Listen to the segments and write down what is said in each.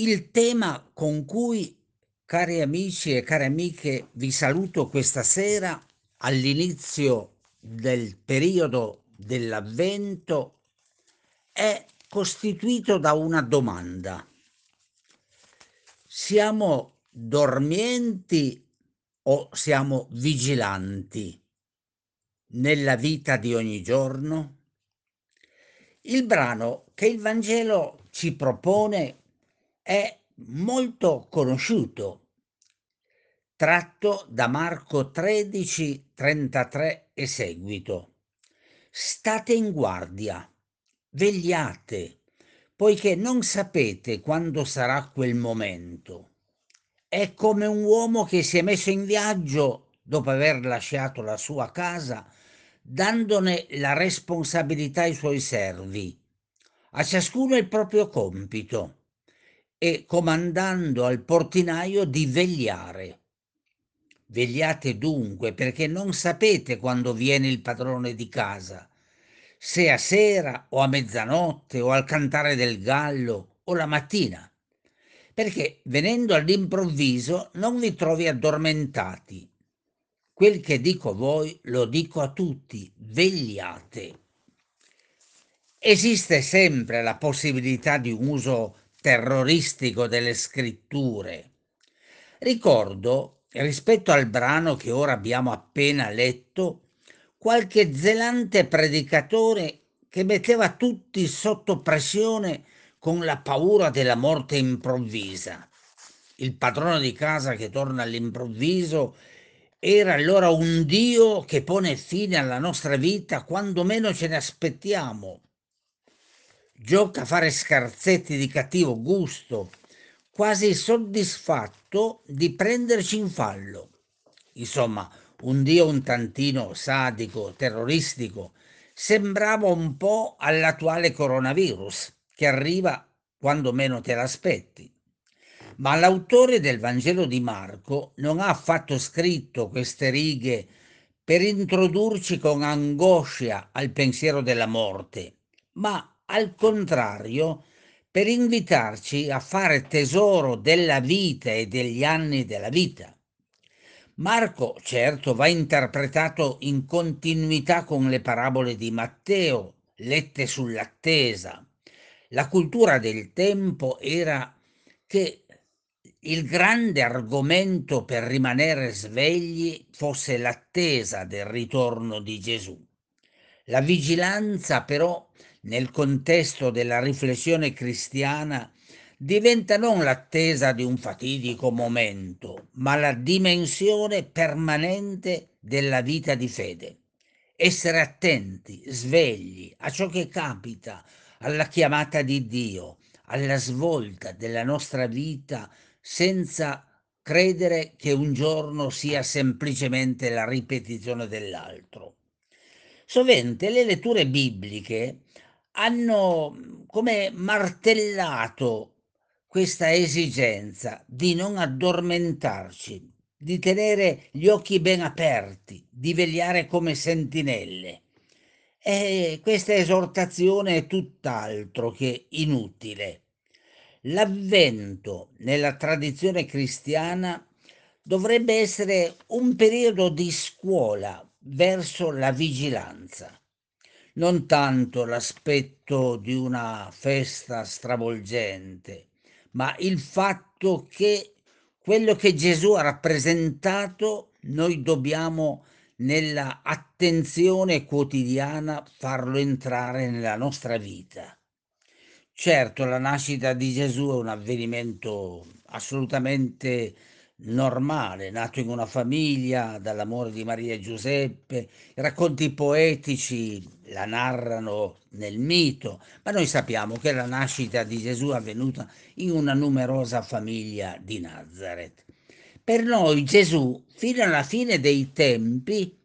Il tema con cui, cari amici e care amiche, vi saluto questa sera all'inizio del periodo dell'Avvento è costituito da una domanda. Siamo dormienti o siamo vigilanti nella vita di ogni giorno? Il brano che il Vangelo ci propone è molto conosciuto, tratto da Marco 13, 33 e seguito. State in guardia, vegliate, poiché non sapete quando sarà quel momento. È come un uomo che si è messo in viaggio dopo aver lasciato la sua casa, dandone la responsabilità ai suoi servi, a ciascuno il proprio compito e comandando al portinaio di vegliare. Vegliate dunque perché non sapete quando viene il padrone di casa, se a sera o a mezzanotte o al cantare del gallo o la mattina, perché venendo all'improvviso non vi trovi addormentati. Quel che dico voi lo dico a tutti, vegliate. Esiste sempre la possibilità di un uso terroristico delle scritture. Ricordo, rispetto al brano che ora abbiamo appena letto, qualche zelante predicatore che metteva tutti sotto pressione con la paura della morte improvvisa. Il padrone di casa che torna all'improvviso era allora un Dio che pone fine alla nostra vita quando meno ce ne aspettiamo gioca a fare scherzetti di cattivo gusto, quasi soddisfatto di prenderci in fallo. Insomma, un dio un tantino sadico, terroristico, sembrava un po' all'attuale coronavirus, che arriva quando meno te l'aspetti. Ma l'autore del Vangelo di Marco non ha affatto scritto queste righe per introdurci con angoscia al pensiero della morte, ma al contrario, per invitarci a fare tesoro della vita e degli anni della vita. Marco, certo, va interpretato in continuità con le parabole di Matteo, lette sull'attesa. La cultura del tempo era che il grande argomento per rimanere svegli fosse l'attesa del ritorno di Gesù. La vigilanza però nel contesto della riflessione cristiana diventa non l'attesa di un fatidico momento, ma la dimensione permanente della vita di fede. Essere attenti, svegli a ciò che capita, alla chiamata di Dio, alla svolta della nostra vita senza credere che un giorno sia semplicemente la ripetizione dell'altro. Sovente le letture bibliche hanno mhmm, come martellato questa esigenza di non addormentarci, di tenere gli occhi ben aperti, di vegliare come sentinelle. E questa esortazione è tutt'altro che inutile. L'avvento nella tradizione cristiana dovrebbe essere un periodo di scuola verso la vigilanza non tanto l'aspetto di una festa stravolgente, ma il fatto che quello che Gesù ha rappresentato noi dobbiamo nella attenzione quotidiana farlo entrare nella nostra vita. Certo, la nascita di Gesù è un avvenimento assolutamente normale, nato in una famiglia, dall'amore di Maria e Giuseppe, i racconti poetici la narrano nel mito, ma noi sappiamo che la nascita di Gesù è avvenuta in una numerosa famiglia di Nazareth. Per noi Gesù, fino alla fine dei tempi,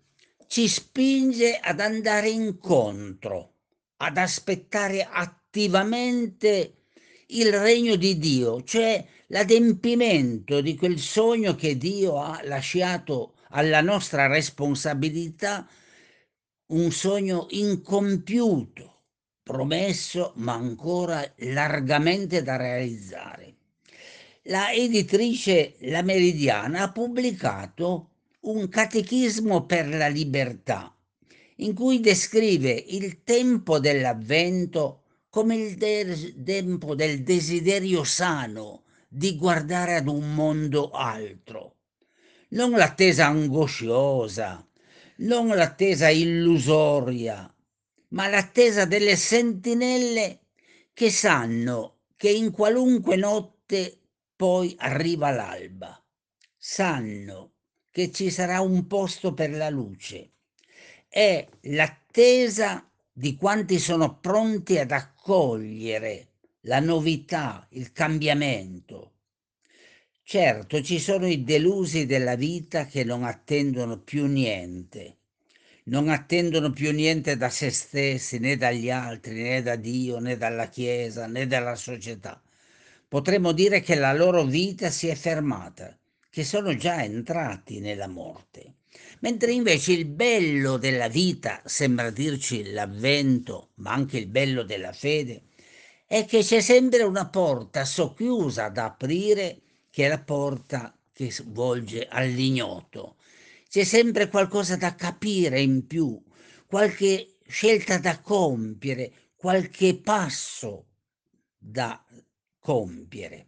ci spinge ad andare incontro, ad aspettare attivamente il regno di Dio, cioè l'adempimento di quel sogno che Dio ha lasciato alla nostra responsabilità, un sogno incompiuto, promesso ma ancora largamente da realizzare. la editrice La Meridiana ha pubblicato un catechismo per la libertà in cui descrive il tempo dell'avvento come il de- tempo del desiderio sano di guardare ad un mondo altro, non l'attesa angosciosa, non l'attesa illusoria, ma l'attesa delle sentinelle che sanno che in qualunque notte poi arriva l'alba, sanno che ci sarà un posto per la luce. È l'attesa di quanti sono pronti ad accogliere la novità, il cambiamento. Certo, ci sono i delusi della vita che non attendono più niente, non attendono più niente da se stessi, né dagli altri, né da Dio, né dalla Chiesa, né dalla società. Potremmo dire che la loro vita si è fermata, che sono già entrati nella morte. Mentre invece il bello della vita sembra dirci l'avvento, ma anche il bello della fede, è che c'è sempre una porta socchiusa da aprire, che è la porta che volge all'ignoto. C'è sempre qualcosa da capire in più, qualche scelta da compiere, qualche passo da compiere.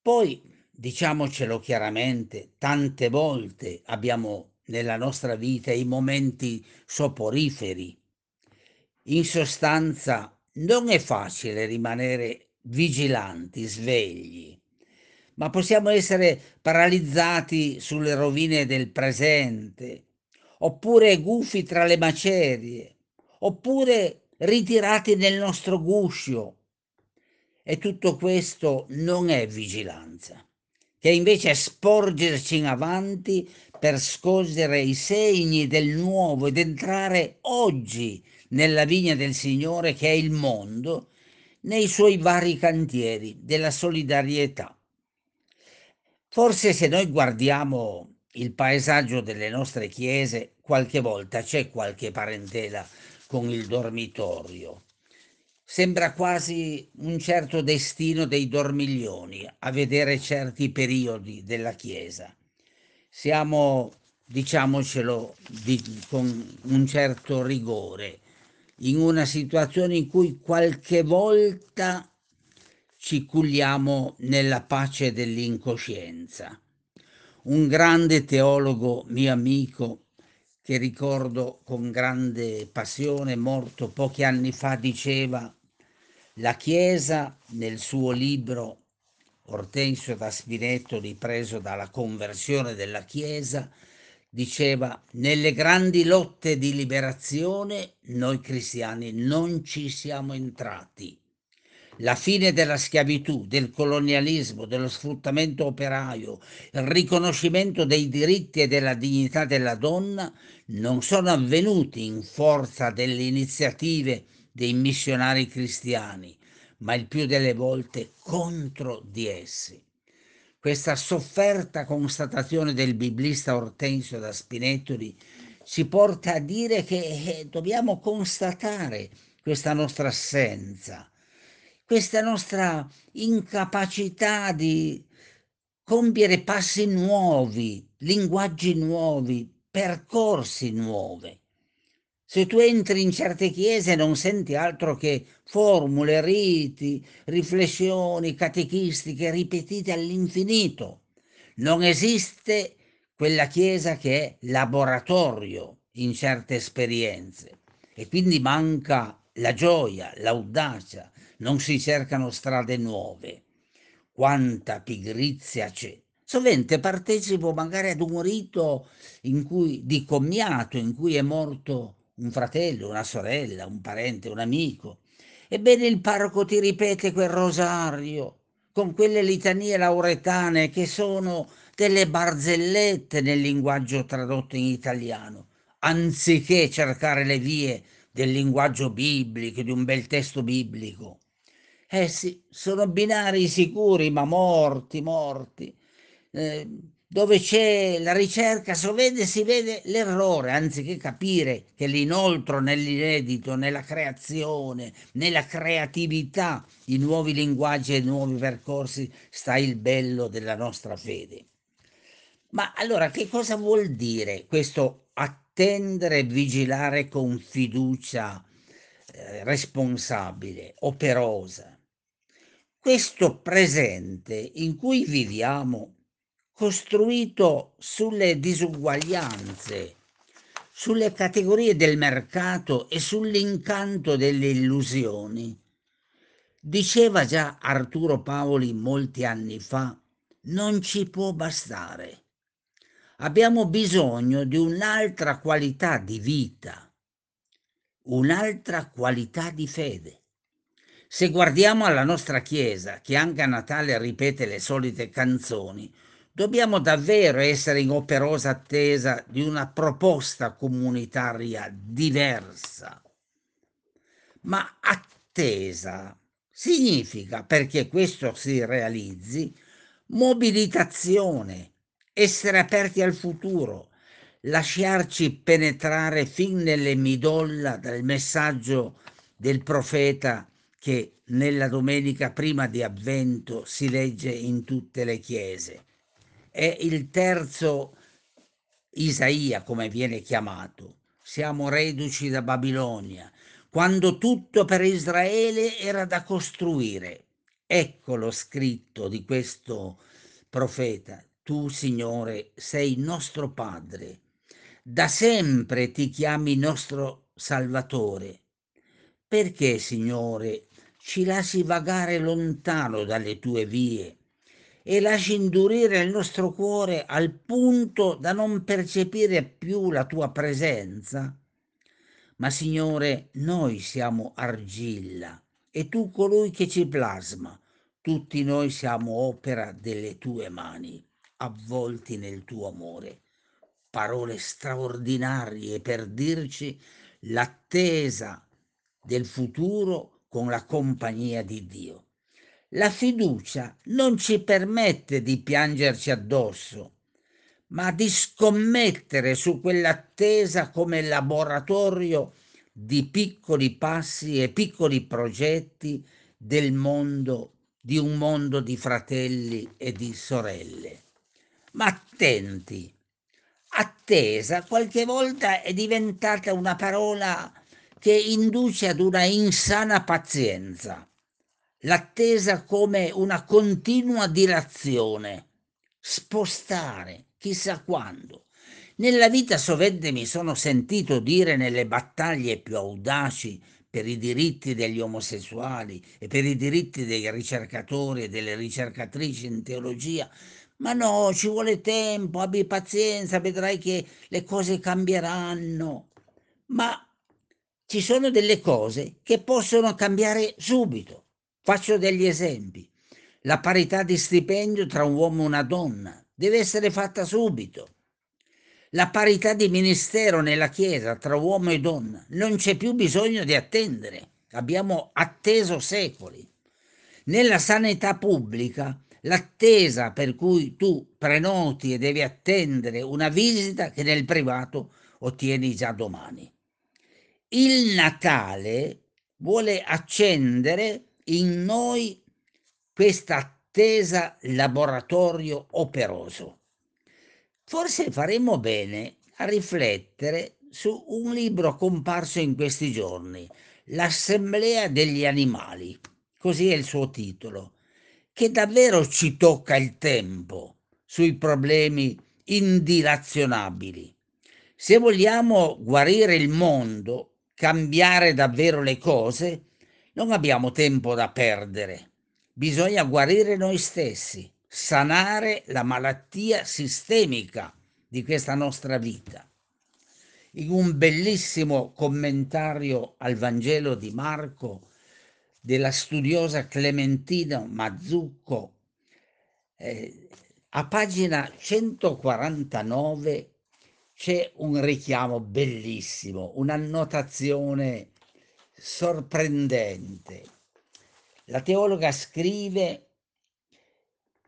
Poi, diciamocelo chiaramente, tante volte abbiamo nella nostra vita i momenti soporiferi. In sostanza, non è facile rimanere vigilanti, svegli, ma possiamo essere paralizzati sulle rovine del presente, oppure gufi tra le macerie, oppure ritirati nel nostro guscio. E tutto questo non è vigilanza, che invece è sporgerci in avanti per scorgere i segni del nuovo ed entrare oggi nella vigna del Signore che è il mondo, nei suoi vari cantieri della solidarietà. Forse se noi guardiamo il paesaggio delle nostre chiese, qualche volta c'è qualche parentela con il dormitorio. Sembra quasi un certo destino dei dormiglioni a vedere certi periodi della Chiesa. Siamo, diciamocelo di, con un certo rigore, in una situazione in cui qualche volta ci culliamo nella pace dell'incoscienza. Un grande teologo, mio amico, che ricordo con grande passione, morto pochi anni fa, diceva la Chiesa nel suo libro Ortensio da Spinetto, ripreso dalla conversione della Chiesa, diceva nelle grandi lotte di liberazione noi cristiani non ci siamo entrati. La fine della schiavitù, del colonialismo, dello sfruttamento operaio, il riconoscimento dei diritti e della dignità della donna non sono avvenuti in forza delle iniziative dei missionari cristiani, ma il più delle volte contro di essi questa sofferta constatazione del biblista Ortensio da Spinettori ci porta a dire che eh, dobbiamo constatare questa nostra assenza, questa nostra incapacità di compiere passi nuovi, linguaggi nuovi, percorsi nuovi. Se tu entri in certe chiese non senti altro che formule, riti, riflessioni catechistiche ripetite all'infinito. Non esiste quella chiesa che è laboratorio in certe esperienze e quindi manca la gioia, l'audacia, non si cercano strade nuove. Quanta pigrizia c'è. Sovente partecipo magari ad un rito in cui, di commiato in cui è morto un fratello, una sorella, un parente, un amico. Ebbene il parroco ti ripete quel rosario con quelle litanie lauretane che sono delle barzellette nel linguaggio tradotto in italiano, anziché cercare le vie del linguaggio biblico, di un bel testo biblico. Eh sì, sono binari sicuri, ma morti, morti. Eh, dove c'è la ricerca, so vede, si vede l'errore, anziché capire che l'inoltro nell'inedito, nella creazione, nella creatività, i nuovi linguaggi e i nuovi percorsi, sta il bello della nostra fede. Ma allora che cosa vuol dire questo attendere e vigilare con fiducia eh, responsabile, operosa? Questo presente in cui viviamo costruito sulle disuguaglianze, sulle categorie del mercato e sull'incanto delle illusioni. Diceva già Arturo Paoli molti anni fa, non ci può bastare. Abbiamo bisogno di un'altra qualità di vita, un'altra qualità di fede. Se guardiamo alla nostra Chiesa, che anche a Natale ripete le solite canzoni, dobbiamo davvero essere in operosa attesa di una proposta comunitaria diversa. Ma attesa significa, perché questo si realizzi, mobilitazione, essere aperti al futuro, lasciarci penetrare fin nelle midolla dal messaggio del profeta che nella domenica prima di avvento si legge in tutte le chiese è il terzo Isaia, come viene chiamato. Siamo reduci da Babilonia, quando tutto per Israele era da costruire. Ecco lo scritto di questo profeta. Tu, Signore, sei nostro Padre. Da sempre ti chiami nostro Salvatore. Perché, Signore, ci lasci vagare lontano dalle tue vie? E lasci indurire il nostro cuore al punto da non percepire più la tua presenza? Ma Signore, noi siamo argilla e tu colui che ci plasma. Tutti noi siamo opera delle tue mani, avvolti nel tuo amore. Parole straordinarie per dirci l'attesa del futuro con la compagnia di Dio. La fiducia non ci permette di piangerci addosso, ma di scommettere su quell'attesa come laboratorio di piccoli passi e piccoli progetti del mondo, di un mondo di fratelli e di sorelle. Ma attenti, attesa qualche volta è diventata una parola che induce ad una insana pazienza l'attesa come una continua dilazione, spostare chissà quando. Nella vita sovente mi sono sentito dire nelle battaglie più audaci per i diritti degli omosessuali e per i diritti dei ricercatori e delle ricercatrici in teologia, ma no, ci vuole tempo, abbi pazienza, vedrai che le cose cambieranno. Ma ci sono delle cose che possono cambiare subito. Faccio degli esempi. La parità di stipendio tra un uomo e una donna deve essere fatta subito. La parità di ministero nella Chiesa tra uomo e donna non c'è più bisogno di attendere. Abbiamo atteso secoli. Nella sanità pubblica l'attesa per cui tu prenoti e devi attendere una visita che nel privato ottieni già domani. Il Natale vuole accendere in noi questa attesa laboratorio operoso. Forse faremmo bene a riflettere su un libro comparso in questi giorni, L'Assemblea degli Animali, così è il suo titolo, che davvero ci tocca il tempo sui problemi indilazionabili. Se vogliamo guarire il mondo, cambiare davvero le cose, non abbiamo tempo da perdere. Bisogna guarire noi stessi, sanare la malattia sistemica di questa nostra vita. In un bellissimo commentario al Vangelo di Marco della studiosa Clementina Mazzucco, eh, a pagina 149 c'è un richiamo bellissimo, un'annotazione sorprendente. La teologa scrive,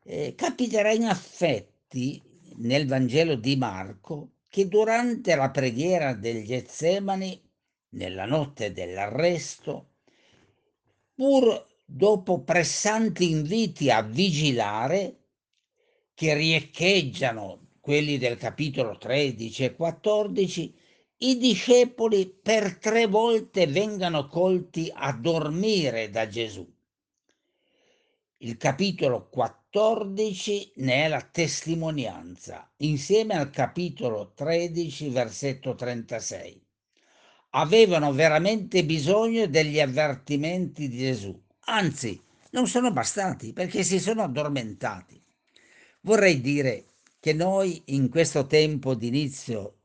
eh, capiterà in affetti nel Vangelo di Marco che durante la preghiera del Getsemani, nella notte dell'arresto, pur dopo pressanti inviti a vigilare, che riecheggiano quelli del capitolo 13 e 14, i discepoli per tre volte vengano colti a dormire da Gesù. Il capitolo 14 ne è la testimonianza, insieme al capitolo 13, versetto 36. Avevano veramente bisogno degli avvertimenti di Gesù, anzi non sono bastati perché si sono addormentati. Vorrei dire che noi in questo tempo d'inizio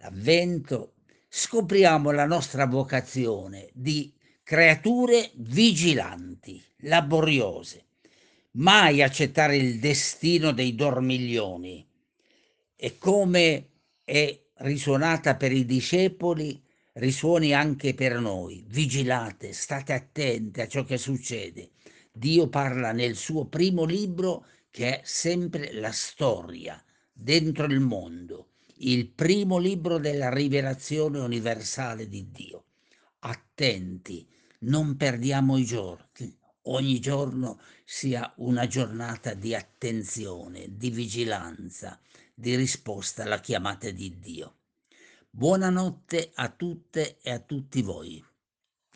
dell'avvento scopriamo la nostra vocazione di creature vigilanti, laboriose, mai accettare il destino dei dormiglioni. E come è risuonata per i discepoli, risuoni anche per noi. Vigilate, state attenti a ciò che succede. Dio parla nel suo primo libro che è sempre la storia dentro il mondo, il primo libro della rivelazione universale di Dio. Attenti, non perdiamo i giorni, ogni giorno sia una giornata di attenzione, di vigilanza, di risposta alla chiamata di Dio. Buonanotte a tutte e a tutti voi.